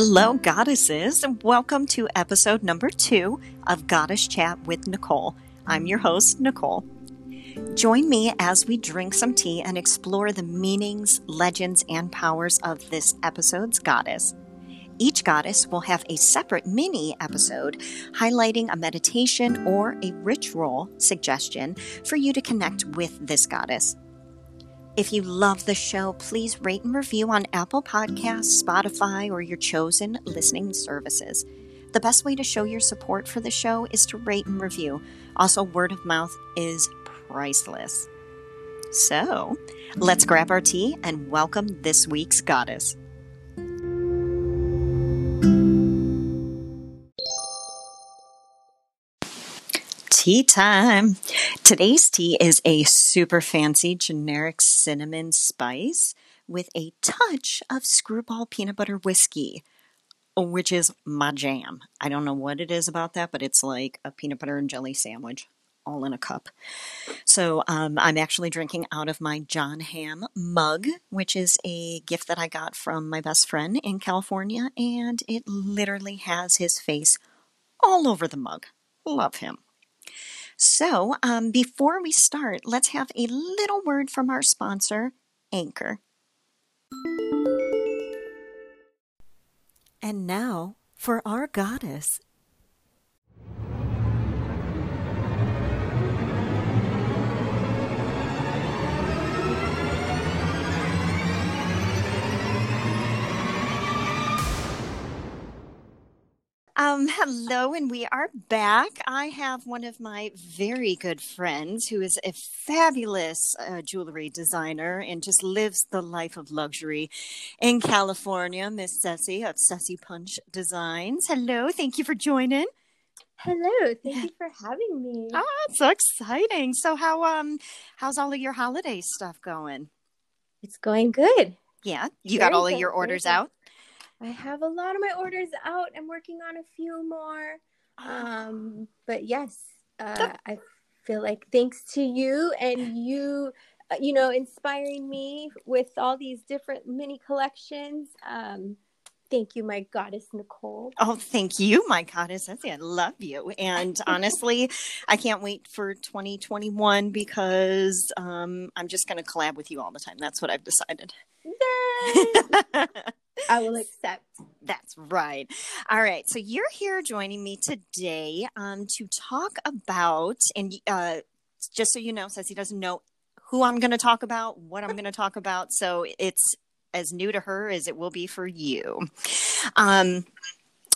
Hello, goddesses, and welcome to episode number two of Goddess Chat with Nicole. I'm your host, Nicole. Join me as we drink some tea and explore the meanings, legends, and powers of this episode's goddess. Each goddess will have a separate mini episode highlighting a meditation or a ritual suggestion for you to connect with this goddess. If you love the show, please rate and review on Apple Podcasts, Spotify, or your chosen listening services. The best way to show your support for the show is to rate and review. Also, word of mouth is priceless. So, let's grab our tea and welcome this week's goddess. Tea time. Today's tea is a super fancy generic cinnamon spice with a touch of Skrewball peanut butter whiskey, which is my jam. I don't know what it is about that, but it's like a peanut butter and jelly sandwich all in a cup. So um, I'm actually drinking out of my Jon Hamm mug, which is a gift that I got from my best friend in California, and it literally has his face all over the mug. Love him. So, um, before we start, let's have a little word from our sponsor, Anchor. And now for our goddess. Um, hello, and we are back. I have one of my very good friends who is a fabulous uh, jewelry designer and just lives the life of luxury in California, Miss Ceci of Ceci Punch Designs. Hello, thank you for joining. Hello, thank you for having me. Oh, it's so exciting. So, how um, how's all of your holiday stuff going? It's going good. Yeah, you Very got all good. of your orders out. I have a lot of my orders out. I'm working on a few more. Um, but yes, uh, I feel like thanks to you and you, uh, you know, inspiring me with all these different mini collections. Um, Thank you, my goddess Nicole. Oh, thank you, my goddess. I love you. And honestly, I can't wait for 2021 because um, I'm just going to collab with you all the time. That's what I've decided. I will accept. That's right. All right. So you're here joining me today um, to talk about, and uh, just so you know, Ceci doesn't know who I'm going to talk about, what I'm going to talk about. So it's as new to her as it will be for you. Um,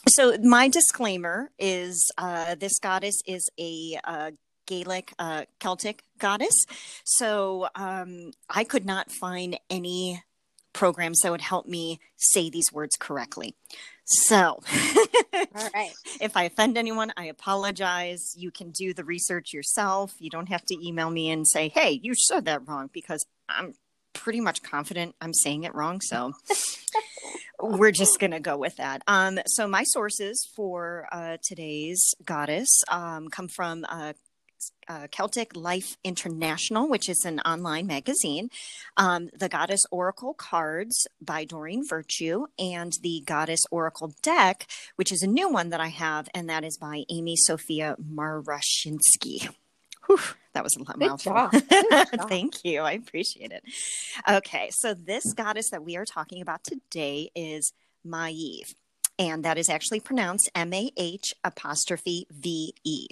so my disclaimer is uh, this goddess is a uh, Gaelic uh, Celtic goddess. So um, I could not find any programs that would help me say these words correctly. So, all right. If I offend anyone, I apologize. You can do the research yourself. You don't have to email me and say, "Hey, you said that wrong," because I'm pretty much confident I'm saying it wrong. So. we're just going to go with that. Um, so, my sources for uh, today's goddess um, come from uh, uh, Celtic Life International, which is an online magazine, um, the Goddess Oracle Cards by Doreen Virtue, and the Goddess Oracle Deck, which is a new one that I have, and that is by Amy Sophia Marashinsky. Whew, that was a lot mouthful. Thank you. I appreciate it. Okay, so this goddess that we are talking about today is Maeve, and that is actually pronounced M A H apostrophe V E.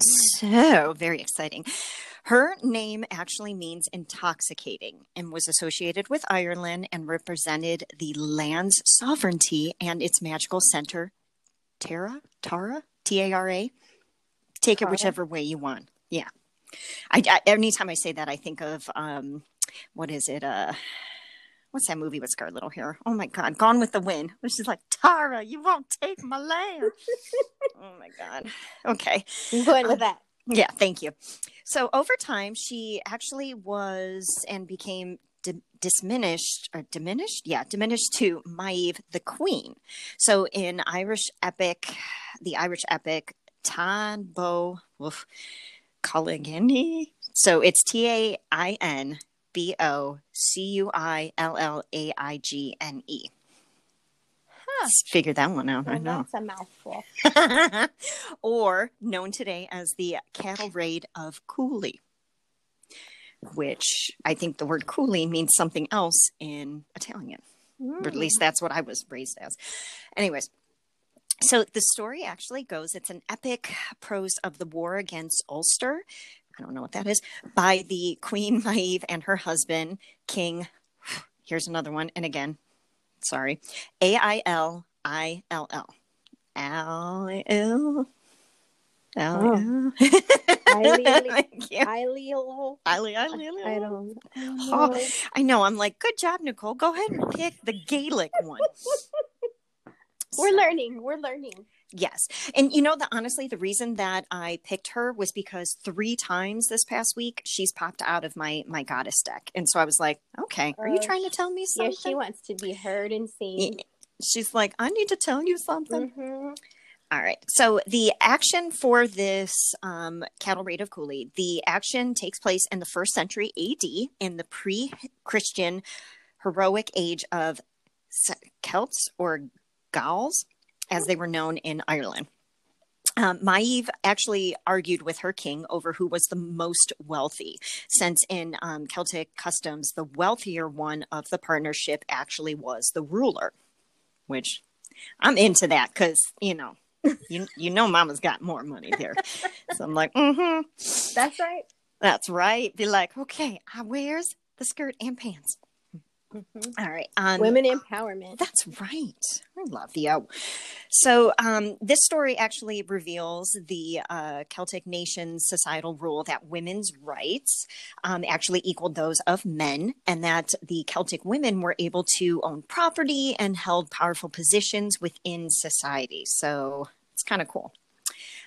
So very exciting. Her name actually means intoxicating and was associated with Ireland and represented the land's sovereignty and its magical center, Tara, Tara, T A R A. Take it whichever way you want. Yeah. I, I, anytime I say that, I think of um, what is it? Uh, what's that movie with Scarlett O'Hara? Oh my God, Gone with the Wind. Which is like Tara, you won't take my land. oh my God. Okay, going with um, that. Yeah, thank you. So over time, she actually was and became di- diminished or diminished, yeah, diminished to Maeve the Queen. So in Irish epic, the Irish epic Tan Bo Culligany. So it's T A I N B O C U I L L A I G N E. Figure that one out. I know. That's a mouthful. or known today as the cattle raid of Cooley, which I think the word Cooley means something else in Italian, or at least hmm. that's what I was raised as. Anyways, so the story actually goes it's an epic prose of the war against Ulster. I don't know what that is, by the Queen Maeve and her husband, King. Here's another one. And again, sorry, A I L I L L. Al L. Al. Ailill. Thank you. Ailill. Ali, Ali, I don't. Oh. I know. I'm like, good job, Nicole. Go ahead and pick the Gaelic one. We're learning. We're learning. Yes. And you know, the honestly, the reason that I picked her was because three times this past week she's popped out of my my goddess deck. And so I was like, okay, are you Oh, trying to tell me something? Yeah, she wants to be heard and seen. She's like, I need to tell you something. Mhm. All right. So the action for this um, cattle raid of Cooley, the action takes place in the first century AD in the pre-Christian heroic age of Celts or Gauls, as they were known in Ireland. Um, Maeve actually argued with her king over who was the most wealthy, since in um, Celtic customs, the wealthier one of the partnership actually was the ruler, which I'm into that because, you know, you, you know, mama's got more money there. so I'm like, mm-hmm, That's right. that's right. Be like, okay, I wears the skirt and pants. Mhm. All right. Um, Women empowerment. that's right. I love you. So, um, this story actually reveals the uh, Celtic nation's societal rule that women's rights um, actually equaled those of men, and that the Celtic women were able to own property and held powerful positions within society. So, it's kind of cool.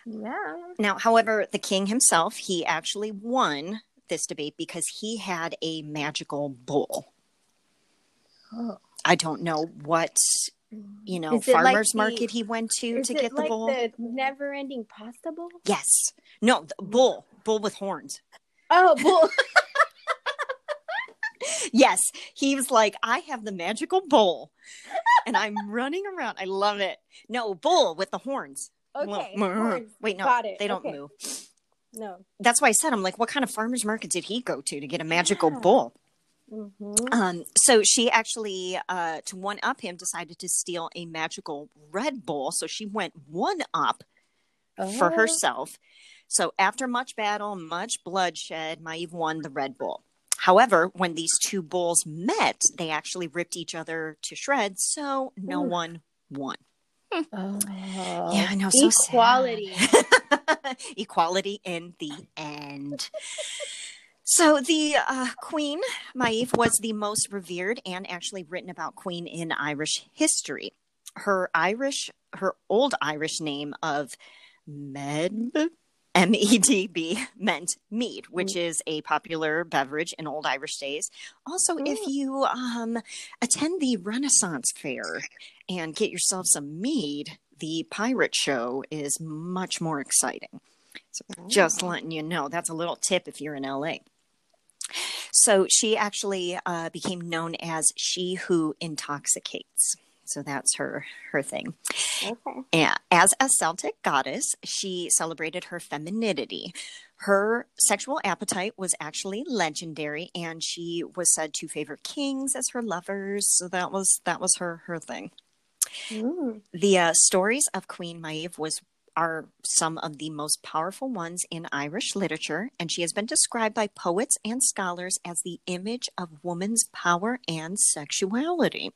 Yeah. Now, however, the king himself, he actually won this debate because he had a magical bull. Oh. I don't know what you know it like farmers the- market he went to to get the like bull. the never-ending pasta bowl? Yes, no, the bull, bull with horns. Oh, bull. Yes, he was like, I have the magical bull, and I'm running around. I love it. No, bull with the horns. Okay. Well. Wait, no, they don't Okay. move. No. That's why I said I'm like, what kind of farmers market did he go to to get a magical Yeah. bull? Mhm. Um, so she actually, uh, to one up him, decided to steal a magical red bull. So she went one up for Oh. herself. So after much battle, much bloodshed, Maeve won the Red Bull. However, when these two bulls met, they actually ripped each other to shreds. So no Ooh. one won. Oh. Yeah, I know. So. Equality. Equality in the end. So the uh, Queen Maeve was the most revered and actually written about queen in Irish history. Her Irish, her old Irish name of Med, M E D B, meant mead, which is a popular beverage in old Irish days. Also, if Mm. you um, attend the Renaissance Fair and get yourself some mead, the pirate show is much more exciting. So just Oh. letting you know, that's a little tip if you're in LA. So she actually uh, became known as she who intoxicates. So that's her her thing. Okay. And as a Celtic goddess, she celebrated her femininity. Her sexual appetite was actually legendary, and she was said to favor kings as her lovers. So that was that was her her thing. Mm. The uh, stories of Queen Maeve was are some of the most powerful ones in Irish literature, and she has been described by poets and scholars as the image of woman's power and sexuality.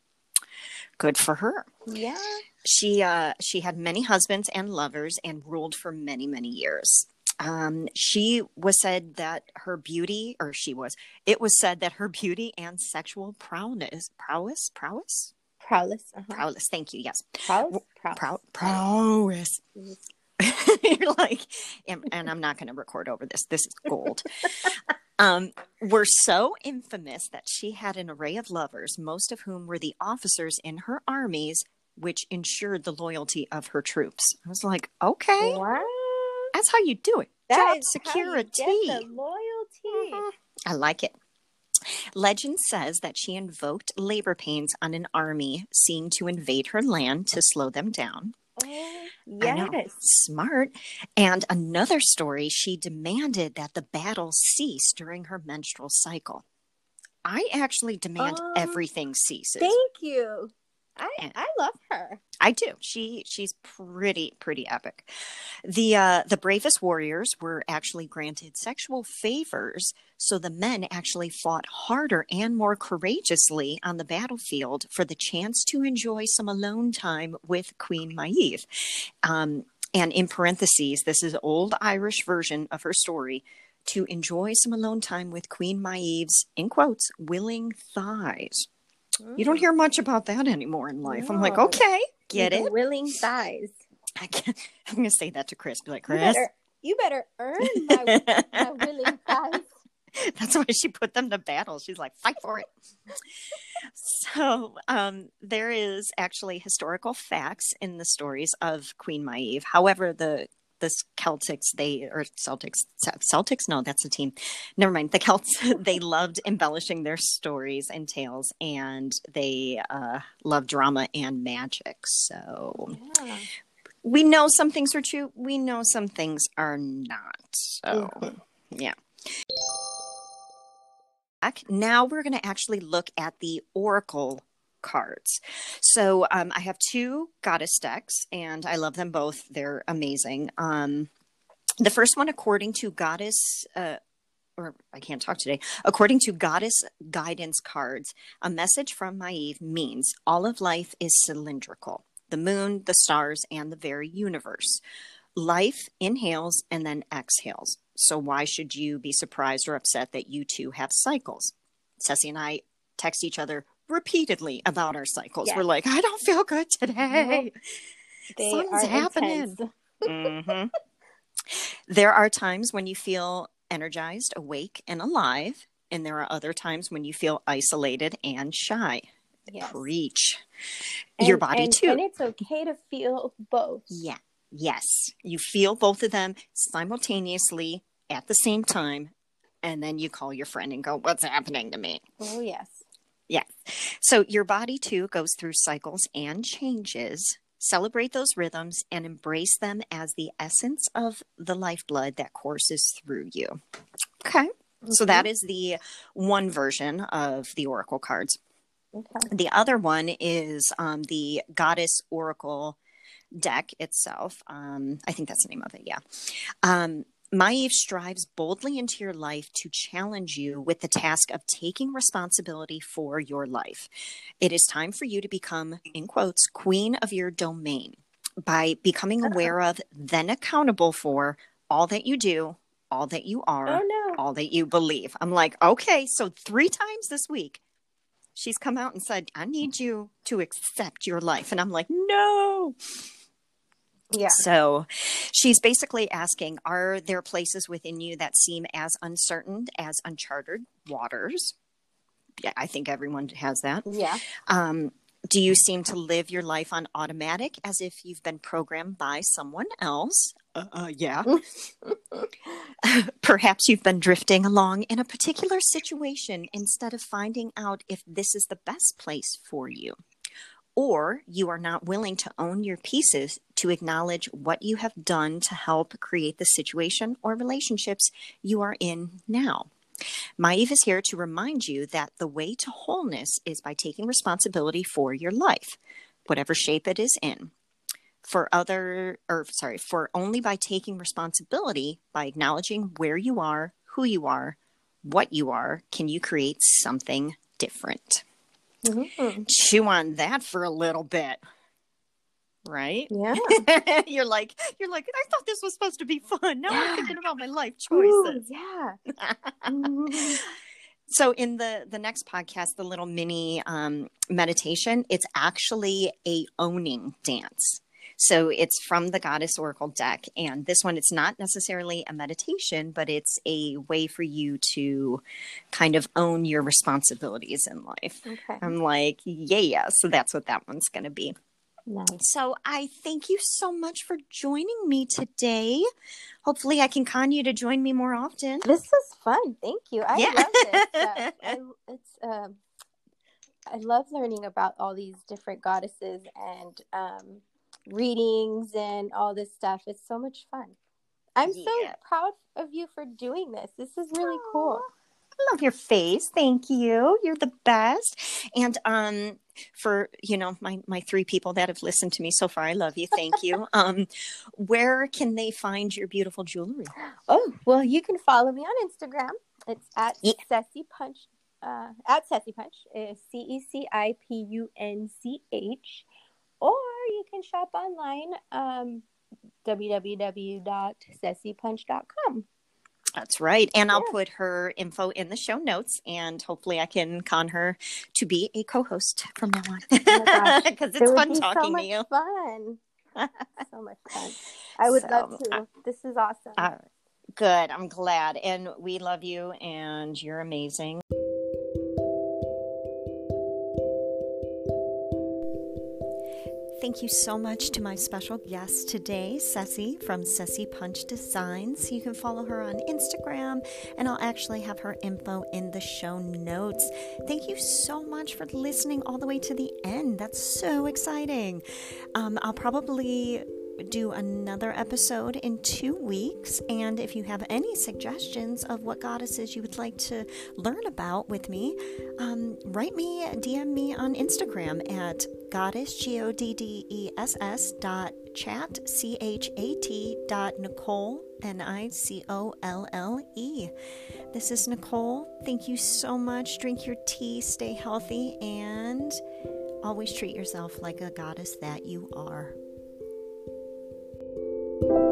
Good for her. Yeah. She uh, she had many husbands and lovers and ruled for many many years. Um, she was said that her beauty, or she was, it was said that her beauty and sexual prowess, prowess, prowess, Prowess. Uh-huh. prowess. Thank you. Yes, Prowess. Prowess. Prow- prowess. You're like, and, and I'm not going to record over this. This is gold. um, were so infamous that she had an array of lovers, most of whom were the officers in her armies, which ensured the loyalty of her troops. I was like, okay, Wow. that's how you do it. That Job is how you security. loyalty. I like it. Legend says that she invoked labor pains on an army seeking to invade her land to slow them down. Oh, yes. Smart. And another story, she demanded that the battle cease during her menstrual cycle. I actually demand Oh, everything ceases. Thank you. I I love her. I do. She she's pretty pretty epic. The uh the bravest warriors were actually granted sexual favors, so the men actually fought harder and more courageously on the battlefield for the chance to enjoy some alone time with Queen Maeve. Um and in parentheses, this is old Irish version of her story. To enjoy some alone time with Queen Maeve's, in quotes, willing thighs. You don't hear much about that anymore in life. I'm like, okay, get With it. Willing thighs. I can't, I'm to say that to Chris. Be like, You Chris. better, you better earn my, my willing thighs. That's why she put them to battle. She's like, fight for it. so um, there is actually historical facts in the stories of Queen Maeve. However, the the Celtics, they or Celtics, Celtics, no, that's a team. Never mind. The Celts, they loved embellishing their stories and tales, and they uh, love drama and magic. So Yeah. we know some things are true. We know some things are not. So, Mhm. yeah. Now we're going to actually look at the oracle cards. So um, I have two goddess decks, and I love them both. They're amazing. Um, the first one, according to goddess. Uh, or I can't talk today. According to Goddess Guidance cards, a message from Maeve means all of life is cylindrical the moon, the stars, and the very universe. Life inhales and then exhales. So, why should you be surprised or upset that you two have cycles? Ceci and I text each other repeatedly about our cycles. Yes. We're like, I don't feel good today. They Something's are happening. intense. Mhm. There are times when you feel energized, awake, and alive. And there are other times when you feel isolated and shy. Yes. Preach. And- Your body, and- too. And it's okay to feel both. Yeah. Yes. You feel both of them simultaneously at the same time. And then you call your friend and go, What's happening to me? Oh, yes. So your body too goes through cycles and changes. Celebrate those rhythms and embrace them as the essence of the lifeblood that courses through you. Okay. So Mhm. that is the one version of the oracle cards. Okay. The other one is um, the Goddess Oracle deck itself. Um, I think that's the name of it. Yeah. Um, Maeve strives boldly into your life to challenge you with the task of taking responsibility for your life. It is time for you to become, in quotes, queen of your domain by becoming uh-huh. aware of, then accountable for all that you do, all that you are, Oh, no. all that you believe. I'm like, okay, so three times this week, she's come out and said, I need you to accept your life. And I'm like, no. Yeah. So she's basically asking, are there places within you that seem as uncertain as uncharted waters? Yeah, I think everyone has that. Yeah. Um, do you seem to live your life on automatic as if you've been programmed by someone else? Uh, uh, yeah. Perhaps you've been drifting along in a particular situation instead of finding out if this is the best place for you. Or you are not willing to own your pieces to acknowledge what you have done to help create the situation or relationships you are in now. Maeve is here to remind you that the way to wholeness is by taking responsibility for your life, whatever shape it is in. For other, or sorry, for only by taking responsibility, by acknowledging where you are, who you are, what you are, can you create something different. Mhm. Chew on that for a little bit. Right? Yeah. you're like, you're like, I thought this was supposed to be fun. Now I'm thinking about my life Ooh, choices. yeah. Mhm. so in the the next podcast the little mini um, meditation it's actually a owning dance so it's from the goddess oracle deck and this one it's not necessarily a meditation but it's a way for you to kind of own your responsibilities in life Okay. i'm like yeah, yeah so that's what that one's going to be Nice. so I thank you so much for joining me today hopefully I can con you to join me more often. This was fun. Thank you. I yeah. love this. Uh, I, it's um, I love learning about all these different goddesses and um, readings and all this stuff. It's so much fun. I'm yeah. so proud of you for doing this. This is really Aww. cool. I love your face. Thank you. You're the best. And um for, you know, my my three people that have listened to me so far, I love you. Thank you. um where can they find your beautiful jewelry? Oh, well, you can follow me on Instagram. It's at yeah. Ceci Punch uh, at Ceci Punch, C E C I P U N C H, or you can shop online, um, www.cecipunch.com. That's right. And yeah. I'll put her info in the show notes and hopefully I can con her to be a co host from now on. Because oh it's fun talking so to you. Fun. so much fun. I would so, love to. Uh, this is awesome. Uh, good. I'm glad. And we love you and you're amazing. Thank you so much to my special guest today, Ceci from Ceci Punch Designs. You can follow her on Instagram, and I'll actually have her info in the show notes. Thank you so much for listening all the way to the end. That's so exciting. Um, I'll probably do another episode in two weeks. And if you have any suggestions of what goddesses you would like to learn about with me, um, write me, DM me on Instagram at goddess, G O D D E S S dot chat, C H A T dot Nicole, N I C O L L E. This is Nicole. Thank you so much. Drink your tea, stay healthy, and always treat yourself like a goddess that you are. Thank you